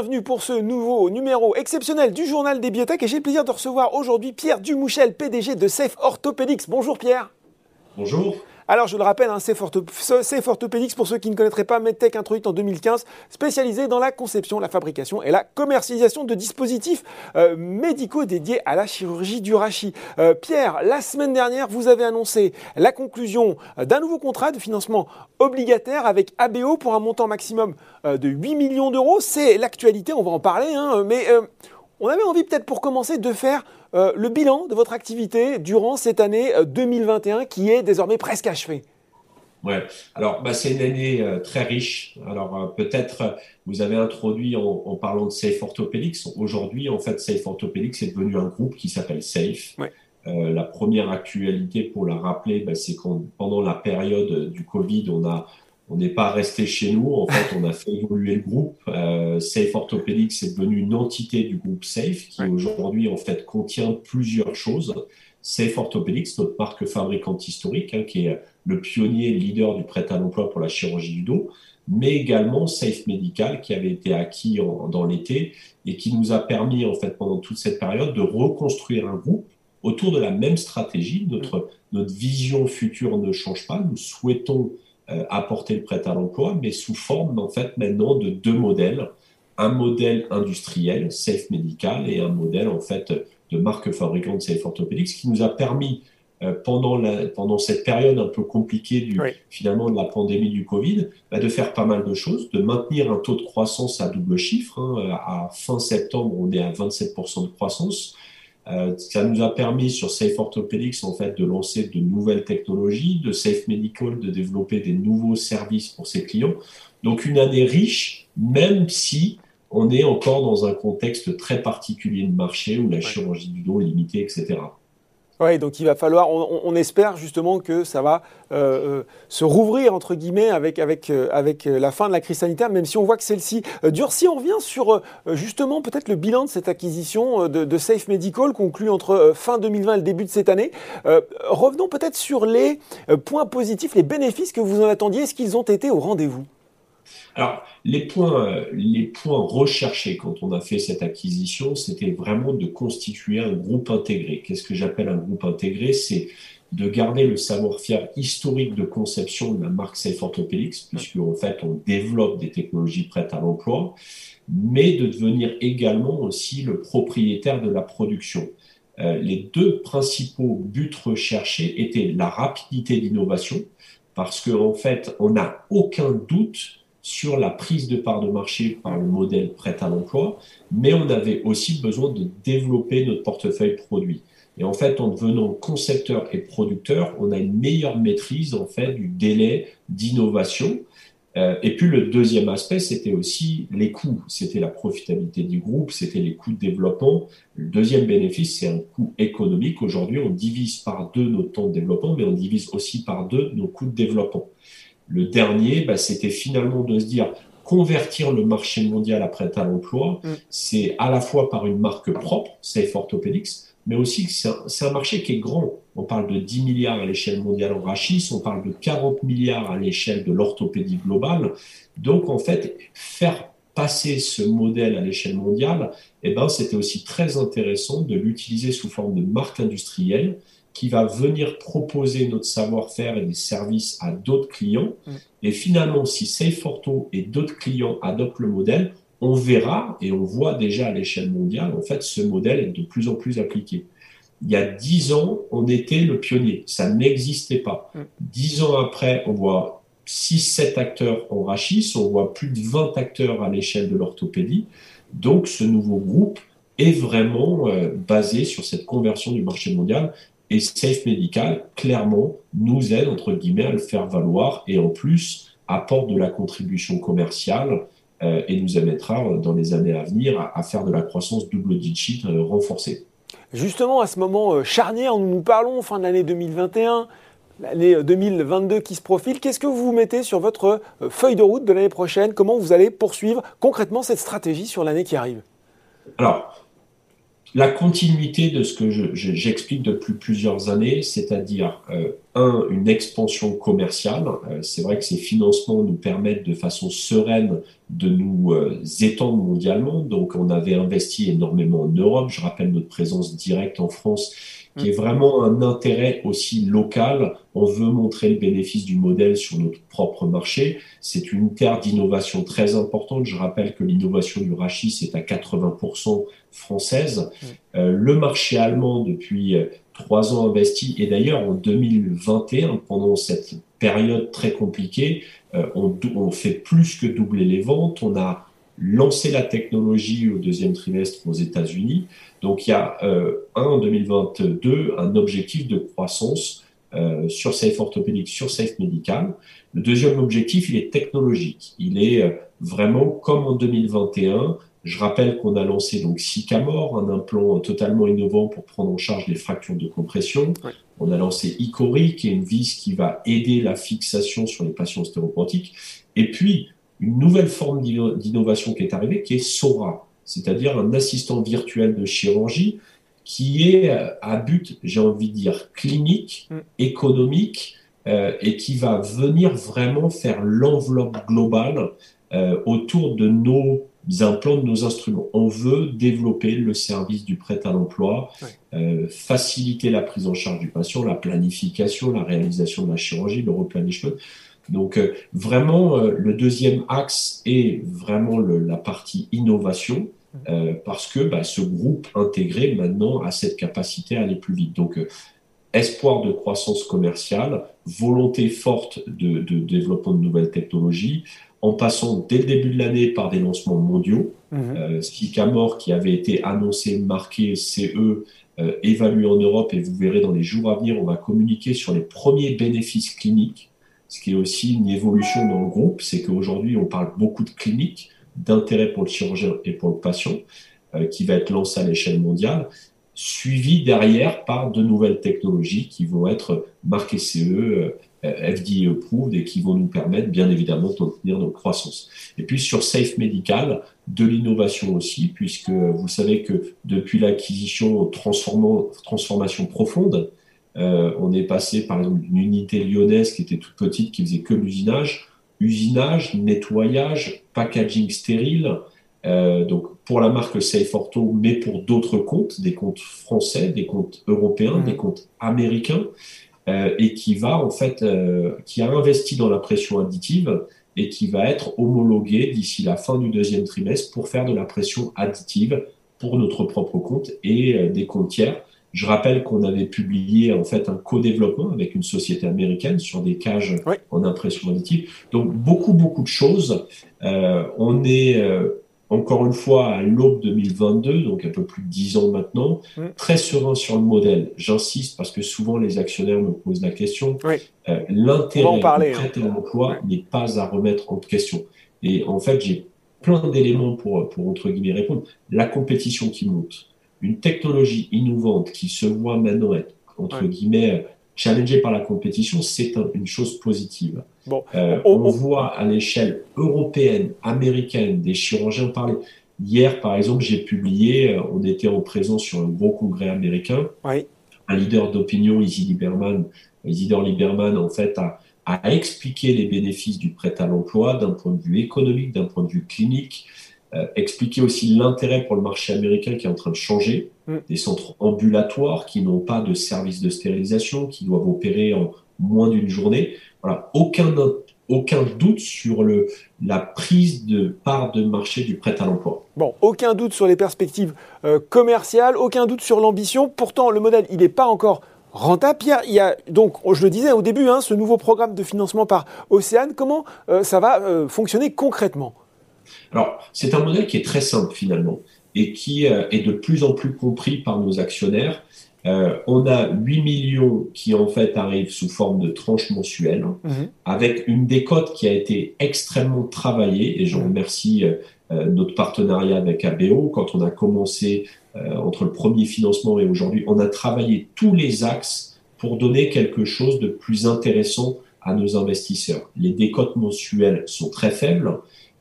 bienvenue pour ce nouveau numéro exceptionnel du journal des biotech et j'ai le plaisir de recevoir aujourd'hui Pierre Dumouchel, PDG de Safe Orthopedics. Bonjour Pierre. Bonjour. Alors, je le rappelle, hein, Safe, Orthopedics, pour ceux qui ne connaîtraient pas, MedTech introduite en 2015, spécialisée dans la conception, la fabrication et la commercialisation de dispositifs euh, médicaux dédiés à la chirurgie du rachis. Euh, Pierre, la semaine dernière, vous avez annoncé la conclusion d'un nouveau contrat de financement obligataire avec ABO pour un montant maximum euh, de 8 millions d'euros. C'est l'actualité, on va en parler, hein, mais on avait envie peut-être pour commencer de faire euh, le bilan de votre activité durant cette année 2021 euh, qui est désormais presque achevée. Ouais, alors bah, c'est une année euh, très riche. Alors peut-être vous avez introduit en, parlant de Safe Orthopedics. Aujourd'hui, en fait, Safe Orthopedics est devenu un groupe qui s'appelle Safe. la première actualité, pour la rappeler, bah, c'est quand pendant la période du Covid, on a on n'est pas resté chez nous. En fait, on a fait évoluer le groupe. Euh, Safe Orthopedics est devenu une entité du groupe Safe qui aujourd'hui en fait contient plusieurs choses. Safe Orthopedics, notre marque fabricante historique, hein, qui est le pionnier, leader du prêt à l'emploi pour la chirurgie du dos, mais également Safe Medical, qui avait été acquis dans l'été et qui nous a permis en fait pendant toute cette période de reconstruire un groupe autour de la même stratégie. Notre, notre vision future ne change pas. Nous souhaitons apporter le prêt à l'emploi, mais sous forme en fait maintenant de deux modèles. Un modèle industriel, Safe Medical, et un modèle en fait de marque fabricante Safe Orthopedics, qui nous a permis euh, pendant, la, pendant cette période un peu compliquée du, finalement de la pandémie du Covid, bah, de faire pas mal de choses, de maintenir un taux de croissance à double chiffre. Hein. À fin septembre, on est à 27% de croissance. Euh, ça nous a permis sur Safe Orthopedics en fait de lancer de nouvelles technologies, de Safe Medical de développer des nouveaux services pour ses clients. Donc une année riche, même si on est encore dans un contexte très particulier de marché où la chirurgie du dos est limitée, etc. Oui, donc il va falloir, on, espère justement que ça va euh, euh, se rouvrir, entre guillemets, avec, euh, avec la fin de la crise sanitaire, même si on voit que celle-ci dure. Si on revient sur justement peut-être le bilan de cette acquisition de, Safe Medical conclue entre fin 2020 et le début de cette année, revenons peut-être sur les points positifs, les bénéfices que vous en attendiez. Est-ce qu'ils ont été au rendez-vous? Alors, les points, les points recherchés quand on a fait cette acquisition, c'était vraiment de constituer un groupe intégré. Qu'est-ce que j'appelle un groupe intégré? C'est de garder le savoir-faire historique de conception de la marque Safe Orthopedics, puisque en fait on développe des technologies prêtes à l'emploi, mais de devenir également aussi le propriétaire de la production. Euh, les deux principaux buts recherchés étaient la rapidité d'innovation, parce qu'en en fait on n'a aucun doute sur la prise de part de marché par le modèle prêt à l'emploi, mais on avait aussi besoin de développer notre portefeuille produit. Et en fait, en devenant concepteur et producteur, on a une meilleure maîtrise en fait du délai d'innovation. Euh, et puis le deuxième aspect, c'était aussi les coûts. C'était la profitabilité du groupe, c'était les coûts de développement. Le deuxième bénéfice, c'est un coût économique. Aujourd'hui, on divise par deux nos temps de développement, mais on divise aussi par deux nos coûts de développement. Le dernier, bah, c'était finalement de se dire convertir le marché mondial après à l'emploi, mm. c'est à la fois par une marque propre, Safe Orthopedics, mais aussi c'est un, marché qui est grand. On parle de 10 milliards à l'échelle mondiale en rachis, on parle de 40 milliards à l'échelle de l'orthopédie globale. Donc en fait, faire passer ce modèle à l'échelle mondiale, eh ben, c'était aussi très intéressant de l'utiliser sous forme de marque industrielle qui va venir proposer notre savoir-faire et des services à d'autres clients. Mm. Et finalement, si SafeOrtho et d'autres clients adoptent le modèle, on verra et on voit déjà à l'échelle mondiale, en fait, ce modèle est de plus en plus appliqué. Il y a dix ans, on était le pionnier. Ça n'existait pas. Mm. Dix ans après, on voit 6-7 acteurs en rachis, on voit plus de 20 acteurs à l'échelle de l'orthopédie. Donc, ce nouveau groupe est vraiment euh, basé sur cette conversion du marché mondial et Safe Medical, clairement, nous aide, entre guillemets, à le faire valoir et en plus apporte de la contribution commerciale euh, et nous aidera euh, dans les années à venir à, faire de la croissance double digit euh, renforcée. Justement, à ce moment charnière, nous nous parlons fin de l'année 2021, l'année 2022 qui se profile. Qu'est-ce que vous mettez sur votre feuille de route de l'année prochaine? Comment vous allez poursuivre concrètement cette stratégie sur l'année qui arrive? Alors, la continuité de ce que j'explique depuis plusieurs années, c'est-à-dire euh, un, une expansion commerciale. Euh, c'est vrai que ces financements nous permettent de façon sereine de nous euh, étendre mondialement. Donc, on avait investi énormément en Europe. Je rappelle notre présence directe en France, qui est vraiment un intérêt aussi local. On veut montrer le bénéfice du modèle sur notre propre marché. C'est une terre d'innovation très importante. Je rappelle que l'innovation du rachis est à 80% française. Euh, le marché allemand, depuis trois ans investis. Et d'ailleurs, en 2021, pendant cette période très compliquée, euh, on, fait plus que doubler les ventes. On a lancé la technologie au deuxième trimestre aux États-Unis. Donc, il y a euh, un en 2022, un objectif de croissance euh, sur Safe Orthopédique, sur Safe Médical. Le deuxième objectif, il est technologique. Il est vraiment comme en 2021, je rappelle qu'on a lancé donc Sycamore, un implant totalement innovant pour prendre en charge les fractures de compression. On a lancé Icori, qui est une vis qui va aider la fixation sur les patients stéroporotiques. Et puis, une nouvelle forme d'innovation qui est arrivée, qui est Sora, c'est-à-dire un assistant virtuel de chirurgie qui est euh, à but, j'ai envie de dire, clinique, mm. économique, euh, et qui va venir vraiment faire l'enveloppe globale euh, autour de nos implants, de nos instruments. On veut développer le service du prêt à l'emploi, euh, faciliter la prise en charge du patient, la planification, la réalisation de la chirurgie, le replanishment. Donc euh, vraiment, le deuxième axe est vraiment la partie innovation. parce que bah, ce groupe intégré maintenant a cette capacité à aller plus vite. Donc, espoir de croissance commerciale, volonté forte de, de développement de nouvelles technologies, en passant dès le début de l'année par des lancements mondiaux. Mmh. Euh, qui avait été annoncé, marqué CE, euh, évalué en Europe, et vous verrez dans les jours à venir, on va communiquer sur les premiers bénéfices cliniques, ce qui est aussi une évolution dans le groupe, c'est qu'aujourd'hui, on parle beaucoup de cliniques, d'intérêt pour le chirurgien et pour le patient, euh, qui va être lancé à l'échelle mondiale, suivi derrière par de nouvelles technologies qui vont être marquées CE, euh, FDA approved et qui vont nous permettre bien évidemment de tenir notre croissance. Et puis sur Safe Medical, de l'innovation aussi, puisque vous savez que depuis l'acquisition transformation profonde, euh, on est passé par exemple d'une unité lyonnaise qui était toute petite, qui faisait que l'usinage, usinage, nettoyage, packaging stérile, euh, donc pour la marque Safe Ortho, mais pour d'autres comptes, des comptes français, des comptes européens, mmh. des comptes américains. Euh, et qui va en fait, qui a investi dans la pression additive et qui va être homologué d'ici la fin du deuxième trimestre pour faire de la pression additive pour notre propre compte et des comptes tiers. Je rappelle qu'on avait publié en fait un co-développement avec une société américaine sur des cages en impression additive. Donc beaucoup beaucoup de choses. on est encore une fois à l'aube 2022, donc un peu plus de 10 ans maintenant, mm. très serein sur le modèle. J'insiste parce que souvent les actionnaires me posent la question. Euh, l'intérêt du prêt à l'emploi n'est pas à remettre en question. Et en fait, j'ai plein d'éléments pour, pour, entre guillemets, répondre. La compétition qui monte, une technologie innovante qui se voit maintenant être, entre guillemets, challengée par la compétition, c'est une chose positive. Bon, euh, on, voit à l'échelle européenne, américaine, des chirurgiens parler. Hier, par exemple, j'ai publié, euh, on était en présence sur un gros congrès américain. Un leader d'opinion, Izzy Lieberman, Isidore Lieberman, en fait, a, a expliqué les bénéfices du prêt à l'emploi d'un point de vue économique, d'un point de vue clinique, euh, expliquer aussi l'intérêt pour le marché américain qui est en train de changer, mm. des centres ambulatoires qui n'ont pas de service de stérilisation, qui doivent opérer en moins d'une journée. Voilà, aucun, aucun doute sur le, la prise de part de marché du prêt à l'emploi. Bon, aucun doute sur les perspectives euh, commerciales, aucun doute sur l'ambition. Pourtant, le modèle, il n'est pas encore rentable. Pierre, il y a donc, je le disais au début, hein, ce nouveau programme de financement par Océane. Comment euh, ça va fonctionner concrètement? Alors, c'est un modèle qui est très simple finalement et qui euh, est de plus en plus compris par nos actionnaires. Euh, on a 8 millions qui en fait arrivent sous forme de tranches mensuelles, mhm. avec une décote qui a été extrêmement travaillée, et je remercie euh, notre partenariat avec ABO. Quand on a commencé entre le premier financement et aujourd'hui, on a travaillé tous les axes pour donner quelque chose de plus intéressant à nos investisseurs. Les décotes mensuelles sont très faibles,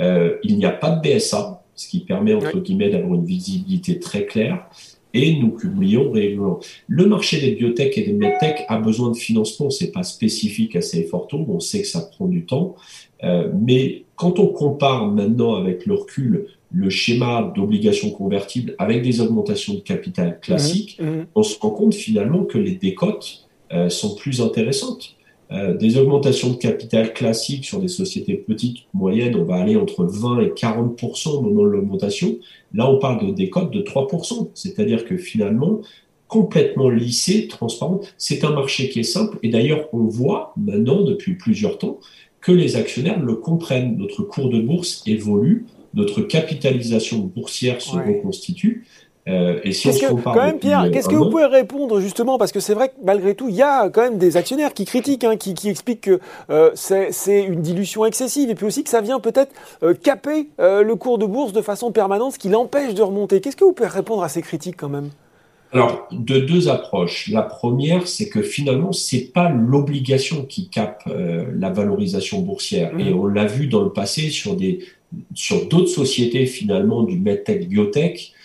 euh, il n'y a pas de BSA, ce qui permet entre guillemets d'avoir une visibilité très claire. et nous publions régulièrement. Le marché des biotech et des medtech a besoin de financement. C'est pas spécifique à ces. On sait que ça prend du temps. Euh, mais quand on compare maintenant avec le recul le schéma d'obligation convertible avec des augmentations de capital classiques, mmh, mmh. on se rend compte finalement que les décotes euh, sont plus intéressantes. Euh, des augmentations de capital classiques sur des sociétés petites, moyennes, on va aller entre 20 et 40 au moment de l'augmentation. Là, on parle de décotes de 3% c'est-à-dire que finalement, complètement lissé, transparent, c'est un marché qui est simple. Et d'ailleurs, on voit maintenant, depuis plusieurs temps, que les actionnaires le comprennent. Notre cours de bourse évolue, notre capitalisation boursière se reconstitue. Euh, et si on que, quand même, Pierre, qu'est-ce que vous pouvez répondre justement Parce que c'est vrai que malgré tout, il y a quand même des actionnaires qui critiquent, hein, qui, expliquent que euh, c'est une dilution excessive et puis aussi que ça vient peut-être euh, caper le cours de bourse de façon permanente, ce qui l'empêche de remonter. Qu'est-ce que vous pouvez répondre à ces critiques quand même? Alors, de deux approches. La première, c'est que finalement, c'est pas l'obligation qui capte la valorisation boursière. Mmh. Et on l'a vu dans le passé sur des sur d'autres sociétés finalement du medtech biotech euh,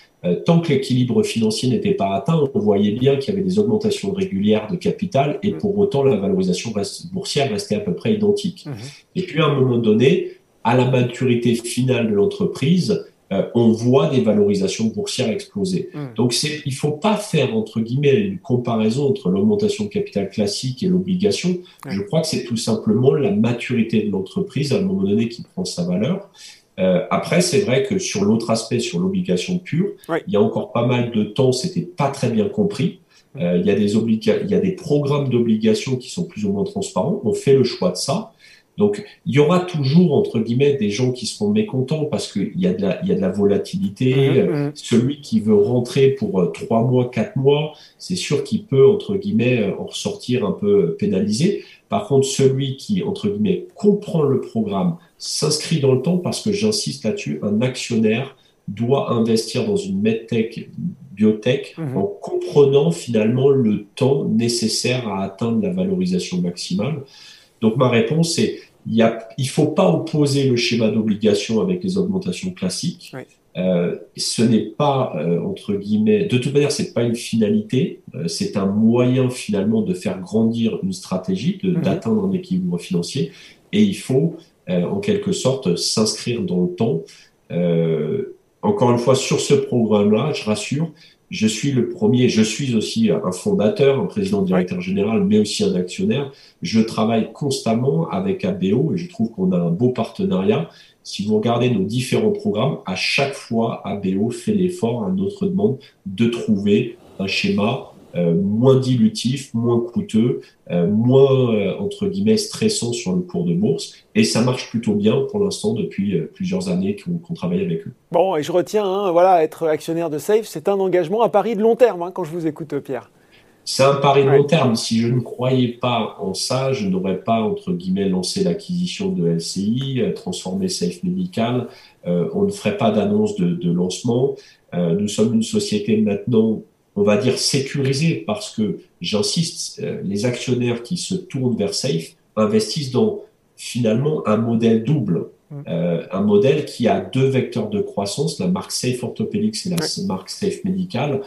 tant que l'équilibre financier n'était pas atteint, on voyait bien qu'il y avait des augmentations régulières de capital et pour autant la valorisation boursière restait à peu près identique. Mmh. Et puis à un moment donné, à la maturité finale de l'entreprise, euh, on voit des valorisations boursières exploser. Mmh. Donc il faut pas faire entre guillemets une comparaison entre l'augmentation de capital classique et l'obligation. Je crois que c'est tout simplement la maturité de l'entreprise à un moment donné qui prend sa valeur. Euh, après, c'est vrai que sur l'autre aspect, sur l'obligation pure, il y a encore pas mal de temps, c'était pas très bien compris. Euh, il, y a des il y a des programmes d'obligations qui sont plus ou moins transparents. On fait le choix de ça. Donc, il y aura toujours, entre guillemets, des gens qui seront mécontents parce qu'il y, a de la, il y a de la volatilité. Mmh, mmh. Celui qui veut rentrer pour euh, trois mois, quatre mois, c'est sûr qu'il peut, entre guillemets, euh, en ressortir un peu pénalisé. Par contre, celui qui, entre guillemets, comprend le programme, s'inscrit dans le temps, parce que j'insiste là-dessus, un actionnaire doit investir dans une medtech, biotech, mhm. en comprenant finalement le temps nécessaire à atteindre la valorisation maximale. Donc ma réponse est, il ne faut pas opposer le schéma d'obligation avec les augmentations classiques. Euh, ce n'est pas, euh, entre guillemets, de toute manière, c'est pas une finalité, euh, c'est un moyen finalement de faire grandir une stratégie, mhm. d'atteindre un équilibre financier, et il faut en quelque sorte s'inscrire dans le temps. Encore une fois, sur ce programme-là, je rassure, je suis le premier, je suis aussi un fondateur, un président directeur général, mais aussi un actionnaire. Je travaille constamment avec ABO et je trouve qu'on a un beau partenariat si vous regardez nos différents programmes, à chaque fois, ABO fait l'effort à notre demande de trouver un schéma moins dilutif, moins coûteux, euh, moins, euh, entre guillemets, stressant sur le cours de bourse. Et ça marche plutôt bien pour l'instant depuis plusieurs années qu'on travaille avec eux. Bon, et je retiens, hein, voilà, être actionnaire de Safe, c'est un engagement à Paris de long terme, hein, quand je vous écoute, Pierre. C'est un pari de long terme. Si je ne croyais pas en ça, je n'aurais pas, entre guillemets, lancé l'acquisition de LCI, euh, transformé Safe Medical. Euh, on ne ferait pas d'annonce de, de, lancement. Euh, nous sommes une société maintenant, on va dire, sécurisée parce que, j'insiste, euh, les actionnaires qui se tournent vers Safe investissent dans finalement un modèle double. Mm. Euh, un modèle qui a deux vecteurs de croissance, la marque Safe Orthopedics et la marque Safe Medical,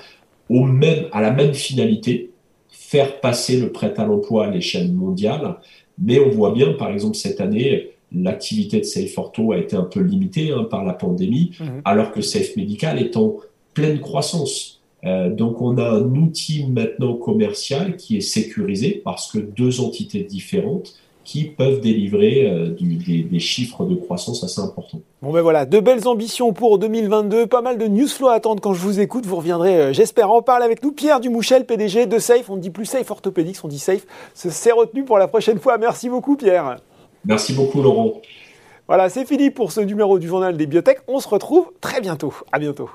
au même, à la même finalité, faire passer le prêt à l'emploi à l'échelle mondiale. Mais on voit bien, par exemple, cette année, l'activité de Safe Ortho a été un peu limitée hein, par la pandémie, mhm. alors que Safe Medical est en pleine croissance. Euh, donc on a un outil maintenant commercial qui est sécurisé parce que deux entités différentes qui peuvent délivrer euh, des, chiffres de croissance assez importants. Bon ben voilà, de belles ambitions pour 2022, pas mal de news flow à attendre quand je vous écoute. Vous reviendrez, euh, j'espère, en parler avec nous. Pierre Dumouchel, PDG de Safe. On ne dit plus Safe Orthopédics, on dit Safe. C'est retenu pour la prochaine fois. Merci beaucoup, Pierre. Merci beaucoup, Laurent. Voilà, c'est fini pour ce numéro du journal des biotech. On se retrouve très bientôt. À bientôt.